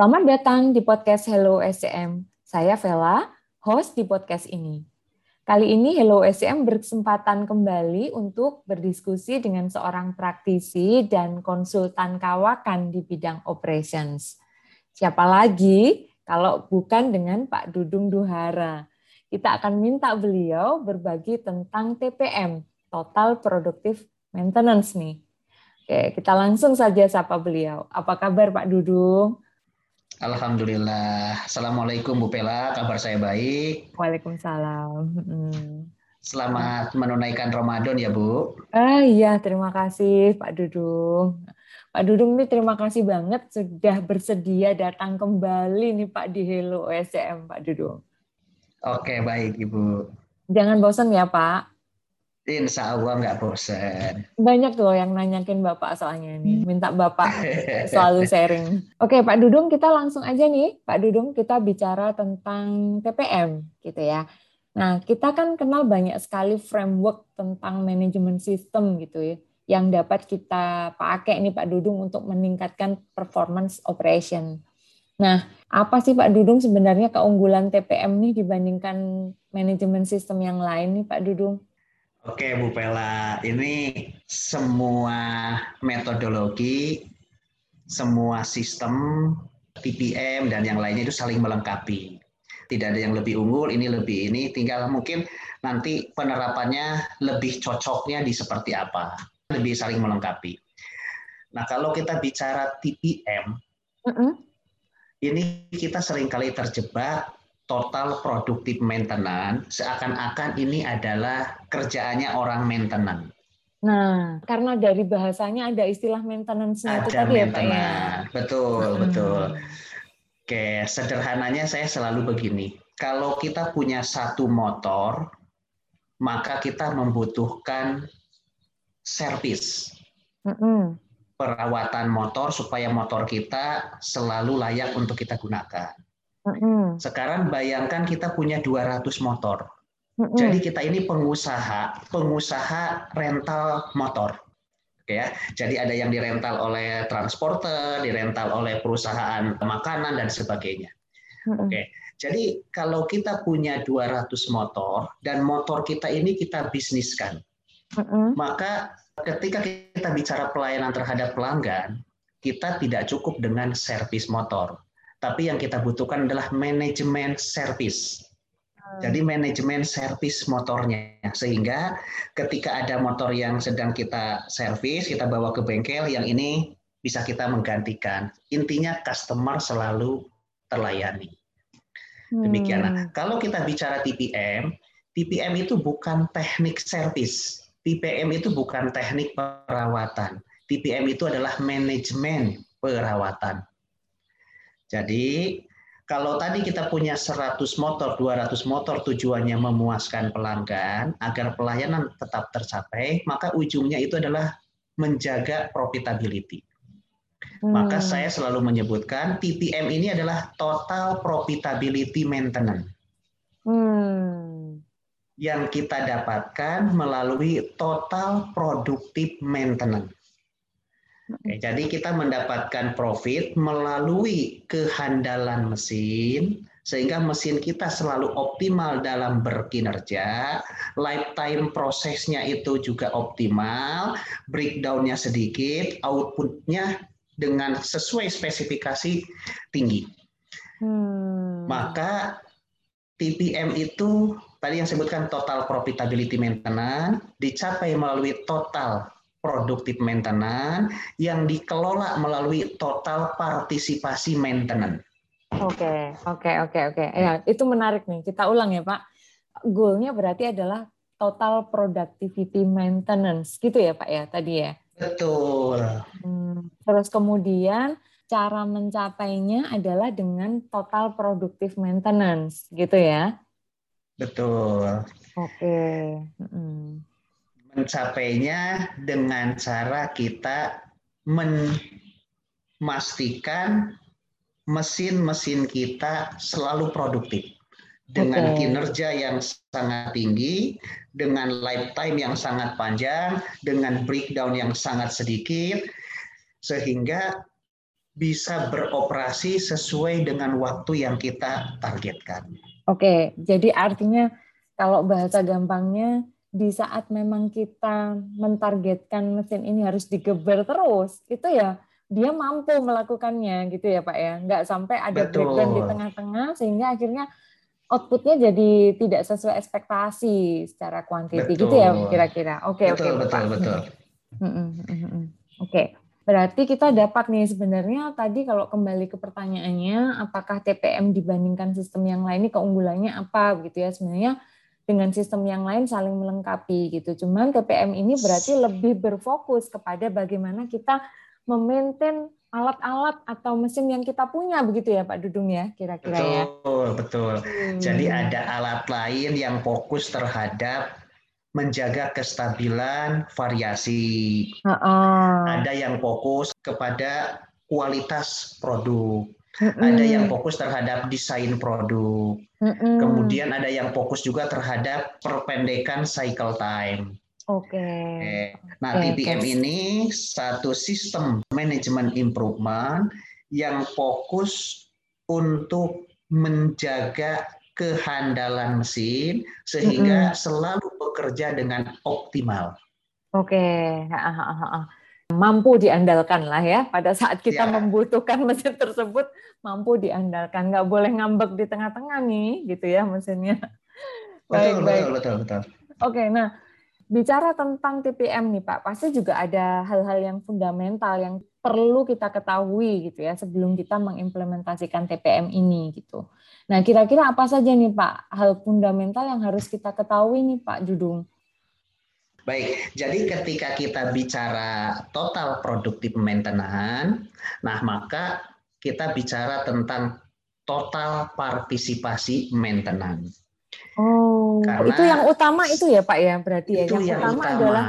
Selamat datang di podcast Hello SCM. Saya Vela, host di podcast ini. Kali ini Hello SCM berkesempatan kembali untuk berdiskusi dengan seorang praktisi dan konsultan kawakan di bidang operations. Siapa lagi kalau bukan dengan Pak Dudung Duhara. Kita akan minta beliau berbagi tentang TPM, Total Productive Maintenance nih. Oke, kita langsung saja sapa beliau. Apa kabar Pak Dudung? Alhamdulillah. Assalamualaikum Bu Pela, kabar saya baik. Waalaikumsalam. Hmm. Selamat menunaikan Ramadan ya Bu. Ah iya, terima kasih Pak Dudung. Pak Dudung ini terima kasih banget sudah bersedia datang kembali nih Pak di Hello OSCM Pak Dudung. Oke, baik Ibu. Jangan bosan ya Pak. Insya Allah nggak bosan. Banyak loh yang nanyakin Bapak soalnya nih. Minta Bapak selalu sharing. Oke Pak Dudung, kita langsung aja nih. Pak Dudung, kita bicara tentang TPM gitu ya. Nah, kita kan kenal banyak sekali framework tentang manajemen sistem gitu ya. Yang dapat kita pakai nih Pak Dudung untuk meningkatkan performance operation. Nah, apa sih Pak Dudung sebenarnya keunggulan TPM nih dibandingkan manajemen sistem yang lain nih Pak Dudung? Oke Bu Pela, ini semua metodologi, semua sistem TPM dan yang lainnya itu saling melengkapi. Tidak ada yang lebih unggul, ini lebih ini, tinggal mungkin nanti penerapannya lebih cocoknya di seperti apa, lebih saling melengkapi. Nah kalau kita bicara TPM, uh -uh. ini kita sering kali terjebak total productive maintenance seakan-akan ini adalah kerjaannya orang maintenance. Nah, karena dari bahasanya ada istilah maintenance-nya itu tadi ya, Pak ya. Betul, hmm. betul. Oke, sederhananya saya selalu begini. Kalau kita punya satu motor, maka kita membutuhkan servis. Hmm. Perawatan motor supaya motor kita selalu layak untuk kita gunakan. Sekarang bayangkan kita punya 200 motor. Jadi kita ini pengusaha, pengusaha rental motor. Oke ya. Jadi ada yang dirental oleh transporter, dirental oleh perusahaan makanan dan sebagainya. Oke. Jadi kalau kita punya 200 motor dan motor kita ini kita bisniskan. Maka ketika kita bicara pelayanan terhadap pelanggan, kita tidak cukup dengan servis motor tapi yang kita butuhkan adalah manajemen service. Hmm. Jadi manajemen servis motornya sehingga ketika ada motor yang sedang kita servis, kita bawa ke bengkel yang ini bisa kita menggantikan. Intinya customer selalu terlayani. Demikian. Nah, kalau kita bicara TPM, TPM itu bukan teknik servis. TPM itu bukan teknik perawatan. TPM itu adalah manajemen perawatan. Jadi kalau tadi kita punya 100 motor, 200 motor tujuannya memuaskan pelanggan agar pelayanan tetap tercapai, maka ujungnya itu adalah menjaga profitability. Hmm. Maka saya selalu menyebutkan TPM ini adalah total profitability maintenance. Hmm. Yang kita dapatkan melalui total productive maintenance. Oke, jadi kita mendapatkan profit melalui kehandalan mesin sehingga mesin kita selalu optimal dalam berkinerja, lifetime prosesnya itu juga optimal, breakdownnya sedikit, outputnya dengan sesuai spesifikasi tinggi. Hmm. Maka TPM itu tadi yang sebutkan total profitability maintenance dicapai melalui total produktif maintenance yang dikelola melalui total partisipasi maintenance. Oke, oke, oke, oke. Ya, itu menarik nih. Kita ulang ya, Pak. Goalnya berarti adalah total productivity maintenance, gitu ya, Pak ya, tadi ya? Betul. Hmm, terus kemudian cara mencapainya adalah dengan total productive maintenance, gitu ya? Betul. Oke. Hmm mencapainya dengan cara kita memastikan mesin-mesin kita selalu produktif dengan okay. kinerja yang sangat tinggi, dengan lifetime yang sangat panjang, dengan breakdown yang sangat sedikit, sehingga bisa beroperasi sesuai dengan waktu yang kita targetkan. Oke, jadi artinya kalau bahasa gampangnya di saat memang kita mentargetkan mesin ini harus digeber terus, itu ya dia mampu melakukannya gitu ya Pak ya. Nggak sampai ada Betul. breakdown di tengah-tengah sehingga akhirnya outputnya jadi tidak sesuai ekspektasi secara kuantiti gitu ya kira-kira. Oke, oke, betul, betul, betul. Oke. Berarti kita dapat nih sebenarnya tadi kalau kembali ke pertanyaannya apakah TPM dibandingkan sistem yang lain ini keunggulannya apa gitu ya sebenarnya dengan sistem yang lain saling melengkapi gitu. Cuman TPM ini berarti lebih berfokus kepada bagaimana kita memaintain alat-alat atau mesin yang kita punya begitu ya Pak Dudung ya kira-kira ya. Betul, betul. Hmm. Jadi ada alat lain yang fokus terhadap menjaga kestabilan variasi. Uh -uh. Ada yang fokus kepada kualitas produk. Mm-mm. Ada yang fokus terhadap desain produk. Mm-mm. Kemudian ada yang fokus juga terhadap perpendekan cycle time. Oke. Okay. Nah, okay, TPM okay. ini satu sistem manajemen improvement yang fokus untuk menjaga kehandalan mesin sehingga mm -hmm. selalu bekerja dengan optimal. Oke, okay mampu diandalkan lah ya pada saat kita ya. membutuhkan mesin tersebut mampu diandalkan. Nggak boleh ngambek di tengah-tengah nih gitu ya mesinnya. Baik betul, baik. betul betul. Betul oke nah bicara tentang TPM nih Pak pasti juga ada hal-hal yang fundamental yang perlu kita ketahui gitu ya sebelum kita mengimplementasikan TPM ini gitu. Nah kira-kira apa saja nih Pak hal fundamental yang harus kita ketahui nih Pak Judung Baik, jadi ketika kita bicara total produktif maintenance, nah maka kita bicara tentang total partisipasi maintenance. Oh, Karena itu yang utama itu ya Pak ya berarti ya. Itu yang, yang utama, adalah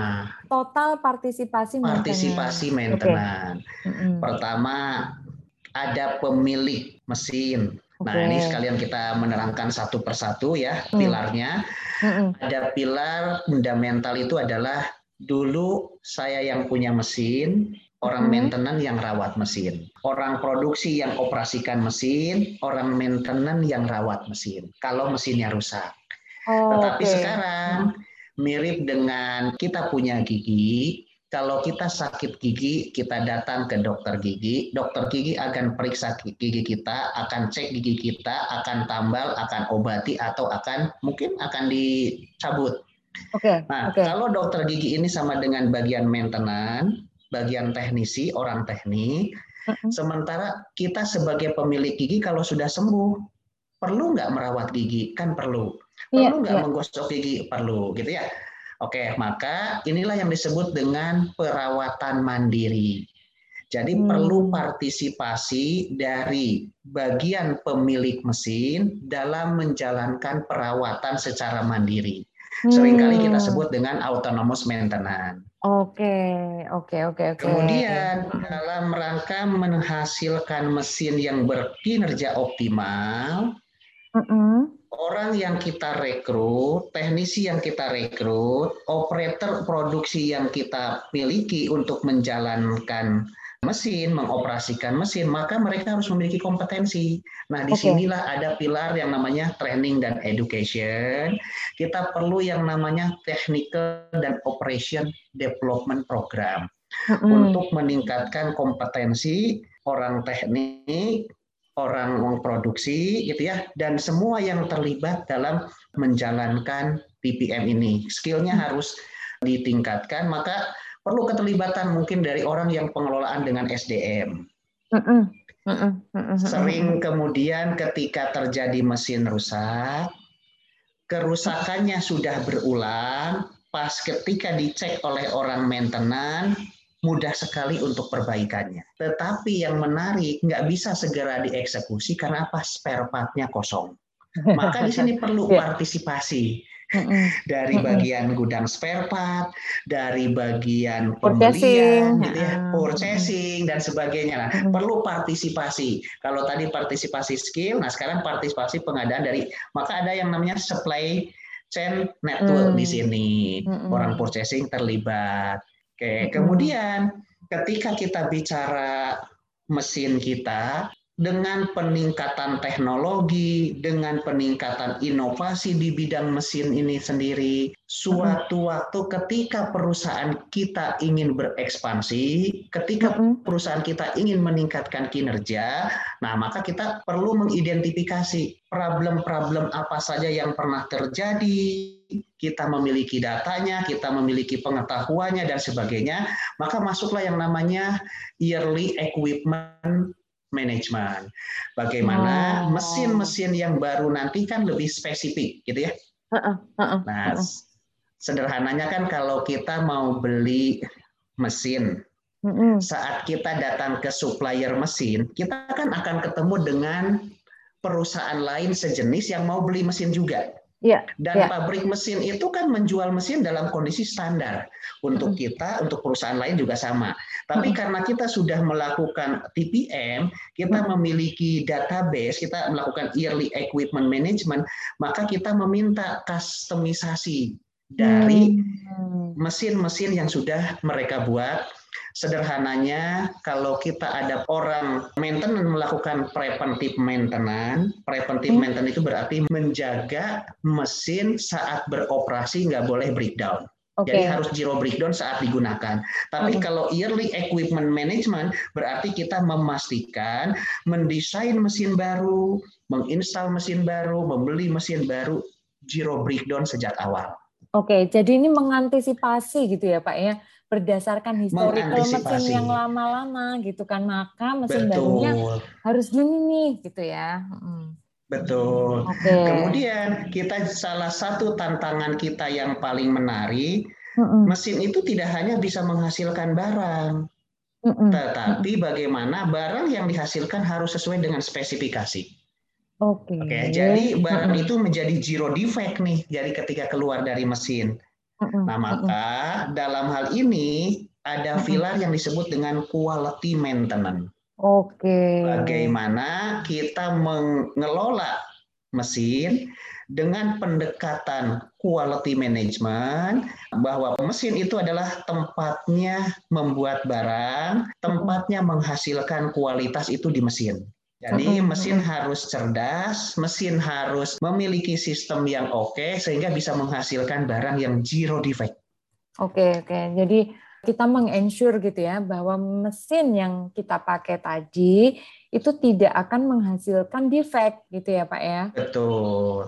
total partisipasi maintenance. Partisipasi maintenance. Okay. Pertama ada pemilik mesin Nah, okay. ini sekalian kita menerangkan satu persatu ya hmm. pilarnya. Hmm. Ada pilar fundamental itu adalah dulu saya yang punya mesin, orang hmm. maintenance yang rawat mesin, orang produksi yang operasikan mesin, orang maintenance yang rawat mesin. Kalau mesinnya rusak. Oh, Tetapi okay. sekarang mirip dengan kita punya gigi, kalau kita sakit gigi, kita datang ke dokter gigi. Dokter gigi akan periksa gigi kita, akan cek gigi kita, akan tambal, akan obati, atau akan mungkin akan dicabut. Oke. Okay, nah, okay. kalau dokter gigi ini sama dengan bagian maintenance, bagian teknisi, orang teknik. Sementara kita sebagai pemilik gigi kalau sudah sembuh, perlu nggak merawat gigi? Kan perlu. Perlu iya, nggak yeah, yeah. menggosok gigi? Perlu, gitu ya. Oke, maka inilah yang disebut dengan perawatan mandiri. Jadi hmm. perlu partisipasi dari bagian pemilik mesin dalam menjalankan perawatan secara mandiri. Hmm. Seringkali kita sebut dengan autonomous maintenance. Oke, oke, oke, oke. Kemudian dalam rangka menghasilkan mesin yang berkinerja optimal, mm -hmm orang yang kita rekrut, teknisi yang kita rekrut, operator produksi yang kita miliki untuk menjalankan mesin, mengoperasikan mesin, maka mereka harus memiliki kompetensi. Nah, di sinilah okay. ada pilar yang namanya training dan education. Kita perlu yang namanya technical dan operation development program mm -hmm. untuk meningkatkan kompetensi orang teknik, orang produksi gitu ya. Dan semua yang terlibat dalam menjalankan PPM ini. Skillnya harus ditingkatkan maka perlu keterlibatan mungkin dari orang yang pengelolaan dengan SDM sering kemudian ketika terjadi mesin rusak kerusakannya sudah berulang pas ketika dicek oleh orang maintenance mudah sekali untuk perbaikannya. Tetapi yang menarik nggak bisa segera dieksekusi karena apa? Spare partnya kosong. Maka di sini perlu ya. partisipasi dari bagian gudang spare part, dari bagian pembelian, gitu ya, purchasing dan sebagainya. Nah, perlu partisipasi. Kalau tadi partisipasi skill, nah sekarang partisipasi pengadaan dari maka ada yang namanya supply chain network di sini. Orang purchasing terlibat, Oke, kemudian ketika kita bicara mesin kita dengan peningkatan teknologi, dengan peningkatan inovasi di bidang mesin ini sendiri, suatu waktu ketika perusahaan kita ingin berekspansi, ketika perusahaan kita ingin meningkatkan kinerja, nah maka kita perlu mengidentifikasi problem-problem apa saja yang pernah terjadi, kita memiliki datanya, kita memiliki pengetahuannya dan sebagainya, maka masuklah yang namanya yearly equipment management. Bagaimana mesin-mesin yang baru nanti kan lebih spesifik, gitu ya. Nah, sederhananya kan kalau kita mau beli mesin, saat kita datang ke supplier mesin, kita kan akan ketemu dengan perusahaan lain sejenis yang mau beli mesin juga. Ya, Dan ya. pabrik mesin itu kan menjual mesin dalam kondisi standar. Untuk kita, untuk perusahaan lain juga sama. Tapi karena kita sudah melakukan TPM, kita memiliki database, kita melakukan yearly equipment management, maka kita meminta customisasi dari hmm. mesin-mesin yang sudah mereka buat Sederhananya, kalau kita ada orang maintenance melakukan preventive maintenance, preventive hmm. maintenance itu berarti menjaga mesin saat beroperasi nggak boleh breakdown. Okay. Jadi harus zero breakdown saat digunakan. Tapi okay. kalau yearly equipment management berarti kita memastikan mendesain mesin baru, menginstal mesin baru, membeli mesin baru zero breakdown sejak awal. Oke, jadi ini mengantisipasi gitu ya Pak ya berdasarkan historical mesin yang lama-lama gitu kan maka mesin Betul. barunya harus gini nih gitu ya. Betul. Okay. Kemudian kita salah satu tantangan kita yang paling menarik mm mesin itu tidak hanya bisa menghasilkan barang, mm tetapi bagaimana barang yang dihasilkan harus sesuai dengan spesifikasi. Oke. Okay. Oke, okay, jadi barang itu menjadi zero defect nih, jadi ketika keluar dari mesin. Nah, maka dalam hal ini ada pilar yang disebut dengan quality maintenance. Oke. Bagaimana kita mengelola mesin dengan pendekatan quality management bahwa mesin itu adalah tempatnya membuat barang, tempatnya menghasilkan kualitas itu di mesin. Jadi mesin harus cerdas, mesin harus memiliki sistem yang oke sehingga bisa menghasilkan barang yang zero defect. Oke, oke. Jadi kita mengensure gitu ya bahwa mesin yang kita pakai tadi itu tidak akan menghasilkan defect gitu ya Pak ya. Betul.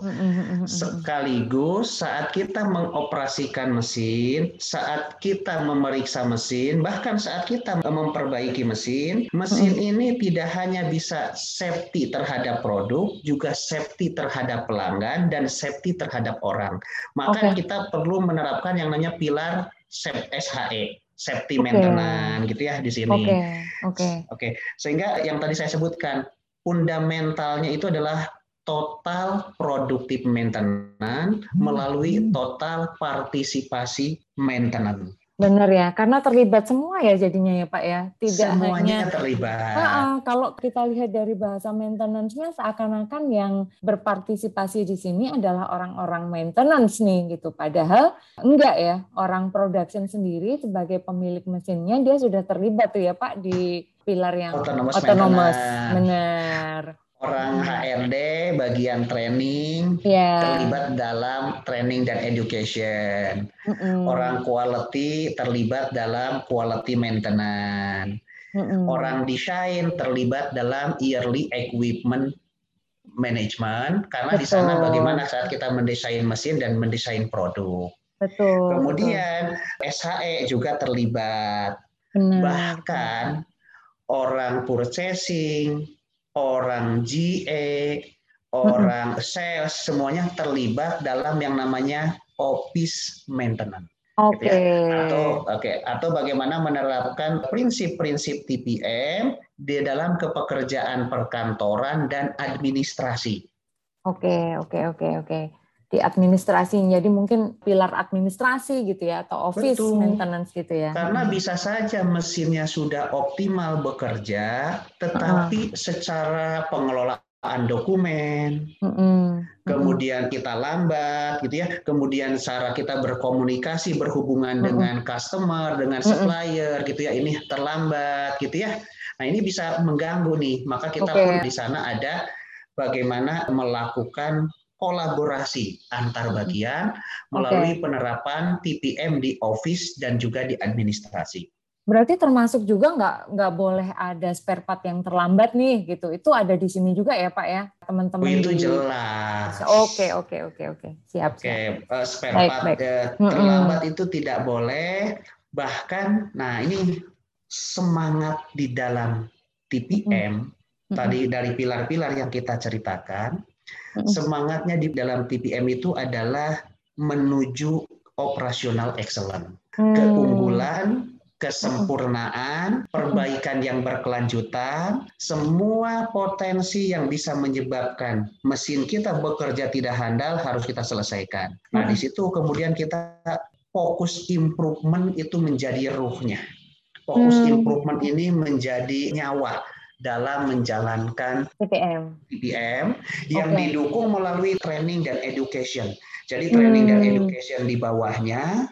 Sekaligus saat kita mengoperasikan mesin, saat kita memeriksa mesin, bahkan saat kita memperbaiki mesin, mesin ini tidak hanya bisa safety terhadap produk, juga safety terhadap pelanggan dan safety terhadap orang. Maka okay. kita perlu menerapkan yang namanya pilar SHE safety okay. maintenance gitu ya di sini. Oke. Okay. Oke. Okay. Oke. Okay. Sehingga yang tadi saya sebutkan fundamentalnya itu adalah total produktif maintenance hmm. melalui total partisipasi maintenance. Benar ya, karena terlibat semua ya jadinya ya Pak ya. Tidak Semuanya hanya terlibat. Uh, kalau kita lihat dari bahasa maintenance-nya seakan-akan yang berpartisipasi di sini adalah orang-orang maintenance nih gitu. Padahal enggak ya, orang production sendiri sebagai pemilik mesinnya dia sudah terlibat tuh ya Pak di pilar yang autonomous. autonomous. Benar orang HRD bagian training yeah. terlibat dalam training dan education. Mm-mm. Orang quality terlibat dalam quality maintenance. Mm-mm. Orang desain terlibat dalam yearly equipment management karena betul. di sana bagaimana saat kita mendesain mesin dan mendesain produk. Betul. Kemudian betul. SHE juga terlibat. Benar. Bahkan orang purchasing, orang GA, orang sales, semuanya terlibat dalam yang namanya office maintenance. Oke. Okay. Gitu ya. Atau oke, okay. atau bagaimana menerapkan prinsip-prinsip TPM di dalam kepekerjaan perkantoran dan administrasi. Oke, okay, oke, okay, oke, okay, oke di administrasi. Jadi mungkin pilar administrasi gitu ya atau office Betul. maintenance gitu ya. Karena bisa saja mesinnya sudah optimal bekerja, tetapi uh-huh. secara pengelolaan dokumen, uh-uh. kemudian kita lambat gitu ya, kemudian cara kita berkomunikasi berhubungan uh-uh. dengan customer, dengan supplier gitu ya, ini terlambat gitu ya. Nah ini bisa mengganggu nih, maka kita okay. pun di sana ada bagaimana melakukan kolaborasi antar bagian melalui okay. penerapan TPM di office dan juga di administrasi. Berarti termasuk juga nggak nggak boleh ada spare part yang terlambat nih gitu. Itu ada di sini juga ya Pak ya teman-teman. Oh, itu di... jelas. Oke oke oke oke siap. Oke siap. Uh, spare baik, part baik. terlambat mm -hmm. itu tidak boleh. Bahkan, nah ini semangat di dalam TPM mm -hmm. tadi dari pilar-pilar yang kita ceritakan. Semangatnya di dalam TPM itu adalah menuju operasional excellent, mm. keunggulan kesempurnaan, perbaikan yang berkelanjutan, semua potensi yang bisa menyebabkan mesin kita bekerja tidak handal harus kita selesaikan. Nah, di situ kemudian kita fokus improvement itu menjadi ruhnya. Fokus hmm. improvement ini menjadi nyawa dalam menjalankan PPM, PPM yang okay. didukung melalui training dan education. Jadi training hmm. dan education di bawahnya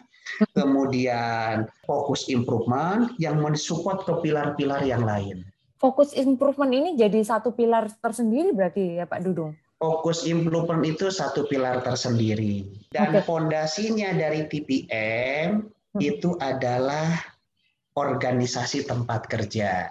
kemudian fokus improvement yang mensupport ke pilar-pilar yang lain. Fokus improvement ini jadi satu pilar tersendiri berarti ya Pak Dudung? Fokus improvement itu satu pilar tersendiri. Dan okay. fondasinya dari TPM hmm. itu adalah organisasi tempat kerja.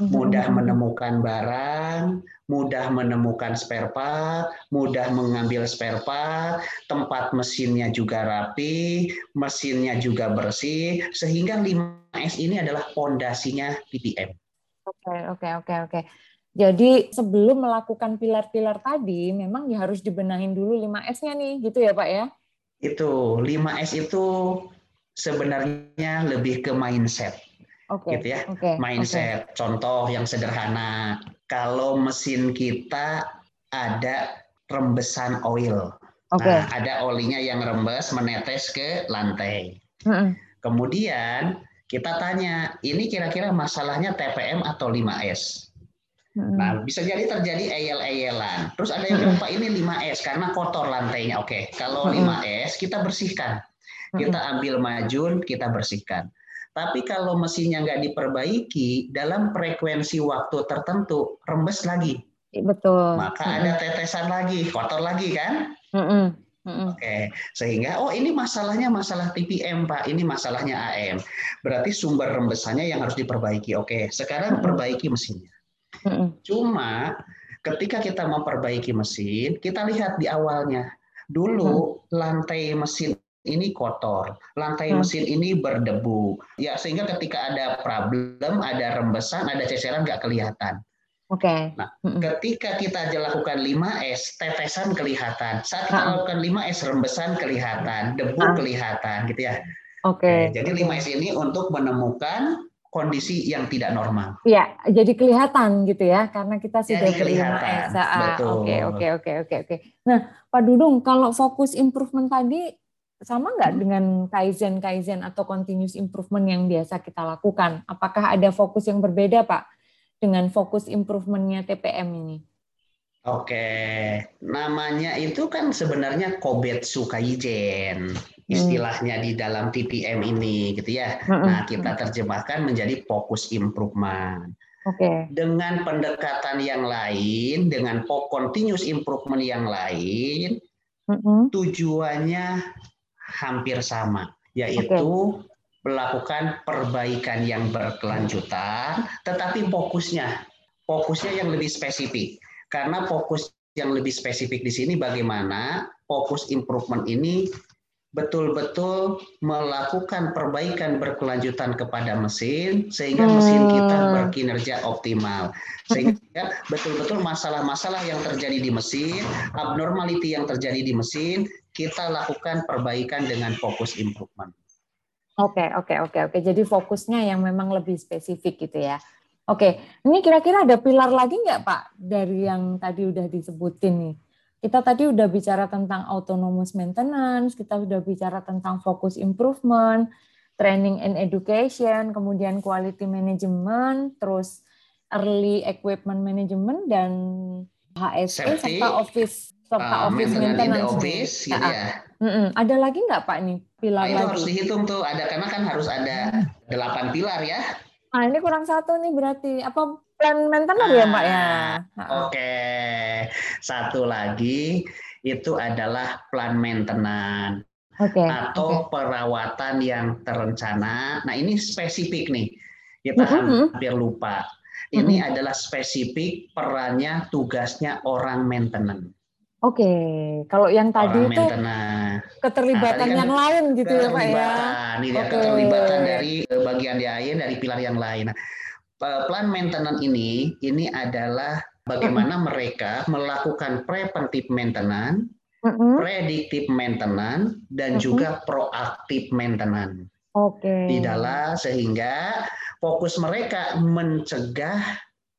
Mudah menemukan barang, mudah menemukan spare part, mudah mengambil spare part, tempat mesinnya juga rapi, mesinnya juga bersih, sehingga 5S ini adalah pondasinya PPM. Oke, oke, oke, oke. Jadi sebelum melakukan pilar-pilar tadi, memang ya harus dibenahin dulu 5S-nya nih, gitu ya Pak ya? Itu, 5S itu sebenarnya lebih ke mindset. Okay, gitu ya, okay, mindset. Okay. Contoh yang sederhana, kalau mesin kita ada rembesan oil. Okay. Nah, ada olinya yang rembes menetes ke lantai. Mm -hmm. Kemudian kita tanya, ini kira-kira masalahnya TPM atau 5S? Mm-hmm. Nah, bisa jadi terjadi eyel-eyelan. Terus ada yang Pak ini 5S karena kotor lantainya. Oke, kalau 5S kita bersihkan. Kita ambil majun, kita bersihkan. Tapi kalau mesinnya nggak diperbaiki, dalam frekuensi waktu tertentu rembes lagi. Betul. Maka mm-hmm. ada tetesan lagi, kotor lagi kan? Mm-hmm. Mm-hmm. Oke, sehingga oh ini masalahnya masalah TPM Pak, ini masalahnya AM. Berarti sumber rembesannya yang harus diperbaiki. Oke, sekarang mm-hmm. perbaiki mesinnya. Mm-hmm. Cuma ketika kita memperbaiki mesin, kita lihat di awalnya. Dulu mm-hmm. lantai mesin ini kotor, lantai mesin ini berdebu. Ya sehingga ketika ada problem, ada rembesan, ada ceceran nggak kelihatan. Oke. Okay. Nah, ketika kita lakukan 5S, tetesan kelihatan. Saat kita hmm. lakukan 5S, rembesan kelihatan, debu kelihatan, gitu ya. Oke. Okay. Jadi okay. 5S ini untuk menemukan kondisi yang tidak normal. Iya, jadi kelihatan gitu ya, karena kita sudah beri 5S. Oke, oke, oke, oke, oke. Nah, Pak Dudung, kalau fokus improvement tadi sama nggak hmm. dengan kaizen kaizen atau continuous improvement yang biasa kita lakukan? Apakah ada fokus yang berbeda, Pak, dengan fokus improvementnya TPM ini? Oke, namanya itu kan sebenarnya Kobetsu Kaizen hmm. istilahnya di dalam TPM ini, gitu ya. Hmm. Nah, kita terjemahkan menjadi fokus improvement. Oke. Dengan pendekatan yang lain, dengan continuous improvement yang lain, tujuannya hampir sama, yaitu okay. melakukan perbaikan yang berkelanjutan, tetapi fokusnya fokusnya yang lebih spesifik. Karena fokus yang lebih spesifik di sini bagaimana fokus improvement ini betul-betul melakukan perbaikan berkelanjutan kepada mesin sehingga mesin kita hmm. berkinerja optimal sehingga betul-betul masalah-masalah yang terjadi di mesin abnormality yang terjadi di mesin kita lakukan perbaikan dengan fokus improvement. Oke, oke, oke, oke. Jadi fokusnya yang memang lebih spesifik gitu ya. Oke, ini kira-kira ada pilar lagi nggak Pak dari yang tadi udah disebutin nih? Kita tadi udah bicara tentang autonomous maintenance, kita udah bicara tentang fokus improvement, training and education, kemudian quality management, terus early equipment management dan HSE serta office serta uh, office maintenance. Office, gitu ya. Mm -mm. Ada lagi nggak Pak nih pilar nah, itu lagi? harus dihitung tuh ada karena kan harus ada delapan pilar ya. Ah, ini kurang satu nih berarti. Apa plan maintenance ah, ya, Mbak ya? Oke. Okay. Satu lagi itu adalah plan maintenance. Okay, atau okay. perawatan yang terencana. Nah, ini spesifik nih. Kita mm -hmm. hampir lupa. Ini mm -hmm. adalah spesifik perannya, tugasnya orang maintenance. Oke, kalau yang tadi itu keterlibatan nah, yang kan lain gitu ya Pak ya. Ini okay. keterlibatan dari eh, bagian lain dari pilar yang lain. Nah, plan maintenance ini ini adalah bagaimana mm-hmm. mereka melakukan preventive maintenance, mm-hmm. predictive maintenance dan mm-hmm. juga proaktif maintenance. Oke. Okay. Tidaklah sehingga fokus mereka mencegah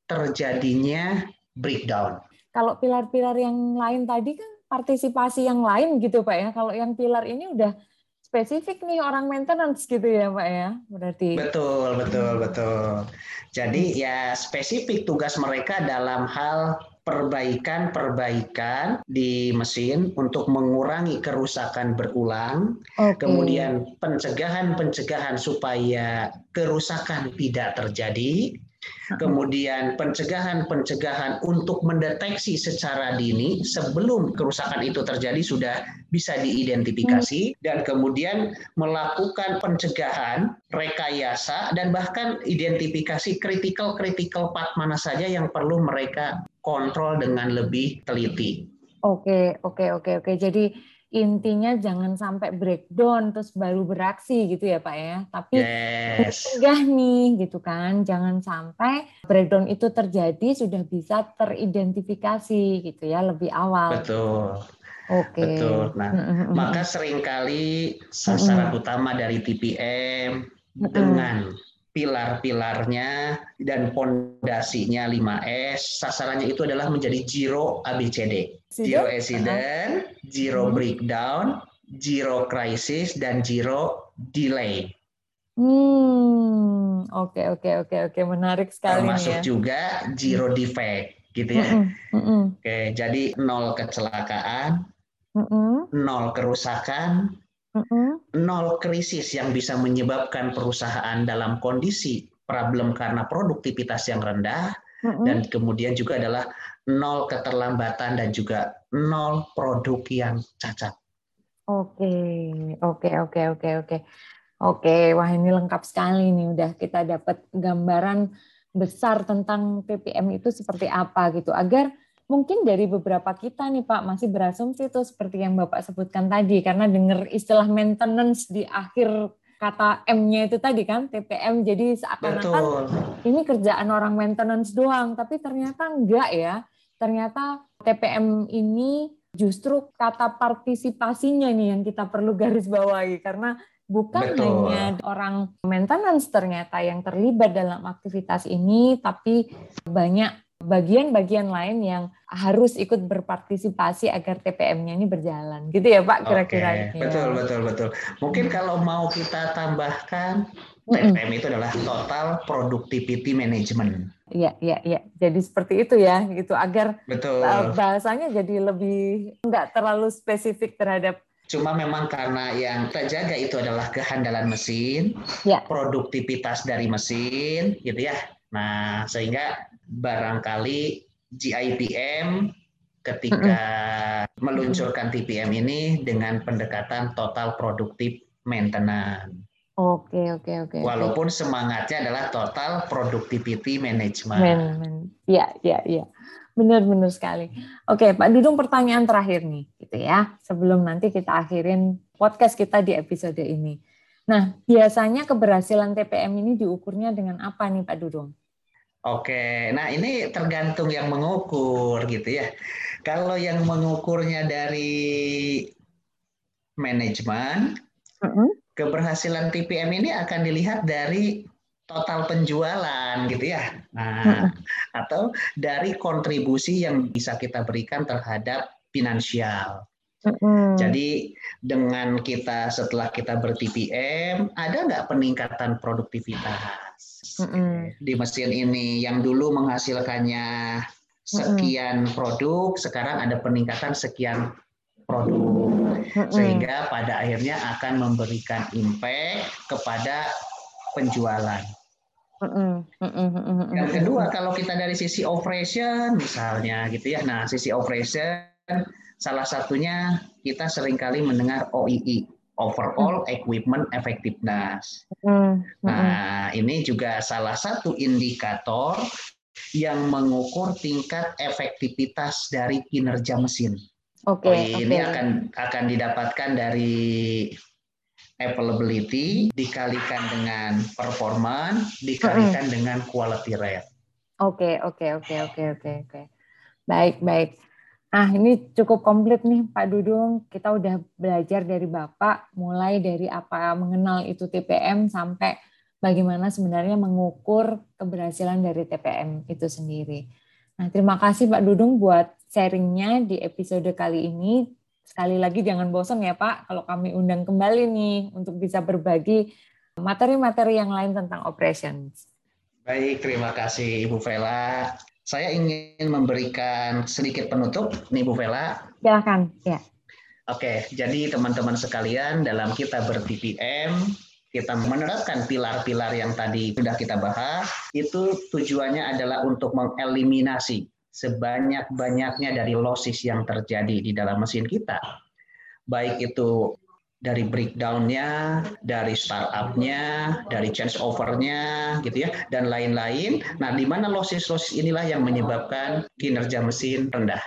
terjadinya breakdown kalau pilar-pilar yang lain tadi kan partisipasi yang lain gitu Pak ya. Kalau yang pilar ini udah spesifik nih orang maintenance gitu ya Pak ya. Berarti. Betul, betul, betul. Jadi ya spesifik tugas mereka dalam hal perbaikan-perbaikan di mesin untuk mengurangi kerusakan berulang, okay. kemudian pencegahan-pencegahan supaya kerusakan tidak terjadi, Kemudian pencegahan-pencegahan untuk mendeteksi secara dini sebelum kerusakan itu terjadi sudah bisa diidentifikasi hmm. dan kemudian melakukan pencegahan, rekayasa dan bahkan identifikasi kritikal-kritikal part mana saja yang perlu mereka kontrol dengan lebih teliti. Oke, oke, oke, oke. Jadi intinya jangan sampai breakdown terus baru beraksi gitu ya Pak ya. Tapi yes. mencegah nih gitu kan. Jangan sampai breakdown itu terjadi sudah bisa teridentifikasi gitu ya lebih awal. Betul. Oke. Okay. Betul. Nah, maka sering kali sasaran utama dari TPM dengan pilar-pilarnya dan pondasinya 5S, sasarannya itu adalah menjadi zero ABCD. Zero accident, zero hmm. breakdown, zero crisis, dan zero delay. Hmm, oke oke oke oke menarik sekali Termasuk ya. juga zero defect, gitu ya. Mm -mm. Oke, jadi nol kecelakaan, -mm. nol kerusakan, nol krisis yang bisa menyebabkan perusahaan dalam kondisi problem karena produktivitas yang rendah dan kemudian juga adalah nol keterlambatan dan juga nol produk yang cacat. Oke, oke, oke, oke, oke. Oke, wah ini lengkap sekali nih udah kita dapat gambaran besar tentang PPM itu seperti apa gitu agar mungkin dari beberapa kita nih Pak masih berasumsi itu seperti yang Bapak sebutkan tadi karena dengar istilah maintenance di akhir kata M-nya itu tadi kan TPM jadi seakan-akan ini kerjaan orang maintenance doang tapi ternyata enggak ya ternyata TPM ini justru kata partisipasinya nih yang kita perlu garis bawahi karena bukan Betul. hanya orang maintenance ternyata yang terlibat dalam aktivitas ini tapi banyak bagian-bagian lain yang harus ikut berpartisipasi agar TPM-nya ini berjalan. Gitu ya Pak kira-kira. Oke, betul, betul, betul. Mungkin kalau mau kita tambahkan, TPM itu adalah Total Productivity Management. Iya, iya, iya. Jadi seperti itu ya, gitu agar betul. Eh, bahasanya jadi lebih nggak terlalu spesifik terhadap Cuma memang karena yang terjaga itu adalah kehandalan mesin, ya. produktivitas dari mesin, gitu ya. Nah, sehingga barangkali GIPM ketika meluncurkan TPM ini dengan pendekatan total produktif maintenance. Oke, oke, oke. Walaupun semangatnya adalah total productivity management. Iya, iya, iya. Benar-benar sekali. Oke, Pak Dudung pertanyaan terakhir nih, gitu ya. Sebelum nanti kita akhirin podcast kita di episode ini. Nah, biasanya keberhasilan TPM ini diukurnya dengan apa nih Pak Dudung? Oke, nah ini tergantung yang mengukur gitu ya. Kalau yang mengukurnya dari manajemen, keberhasilan TPM ini akan dilihat dari total penjualan gitu ya. Nah, atau dari kontribusi yang bisa kita berikan terhadap finansial. Jadi dengan kita setelah kita ber TPM, ada nggak peningkatan produktivitas? mm-hmm. di mesin ini yang dulu menghasilkannya sekian mm-hmm. produk sekarang ada peningkatan sekian produk mm-hmm. sehingga pada akhirnya akan memberikan impact kepada penjualan. Yang kedua, kalau kita dari sisi operation misalnya gitu ya. Nah, sisi operation salah satunya kita sering kali mendengar OEE, overall equipment effectiveness. Nah, ini juga salah satu indikator yang mengukur tingkat efektivitas dari kinerja mesin. Oke. Okay, ini okay. akan akan didapatkan dari availability dikalikan dengan performance dikalikan dengan quality rate. Oke, oke, oke, oke, oke, oke. Baik, baik. Nah, ini cukup komplit nih Pak Dudung. Kita udah belajar dari Bapak mulai dari apa mengenal itu TPM sampai bagaimana sebenarnya mengukur keberhasilan dari TPM itu sendiri. Nah, terima kasih Pak Dudung buat sharingnya di episode kali ini sekali lagi jangan bosan ya Pak kalau kami undang kembali nih untuk bisa berbagi materi-materi yang lain tentang operations. Baik, terima kasih Ibu Vela. Saya ingin memberikan sedikit penutup nih Bu Vela. Silakan, ya. Oke, jadi teman-teman sekalian dalam kita ber-TPM kita menerapkan pilar-pilar yang tadi sudah kita bahas, itu tujuannya adalah untuk mengeliminasi sebanyak-banyaknya dari losses yang terjadi di dalam mesin kita. Baik itu dari breakdown-nya, dari startup-nya, dari change over-nya, gitu ya, dan lain-lain. Nah, di mana losses-losses inilah yang menyebabkan kinerja mesin rendah.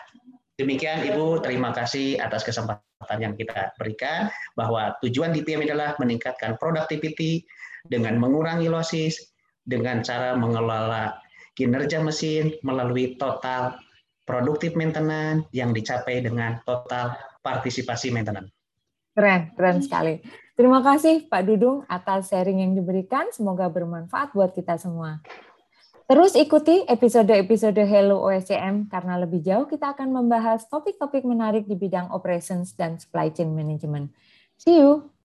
Demikian Ibu, terima kasih atas kesempatan yang kita berikan bahwa tujuan DPM adalah meningkatkan productivity dengan mengurangi losses dengan cara mengelola kinerja mesin melalui total produktif maintenance yang dicapai dengan total partisipasi maintenance. Keren, keren sekali. Terima kasih Pak Dudung atas sharing yang diberikan. Semoga bermanfaat buat kita semua. Terus ikuti episode-episode Hello OSCM karena lebih jauh kita akan membahas topik-topik menarik di bidang operations dan supply chain management. See you!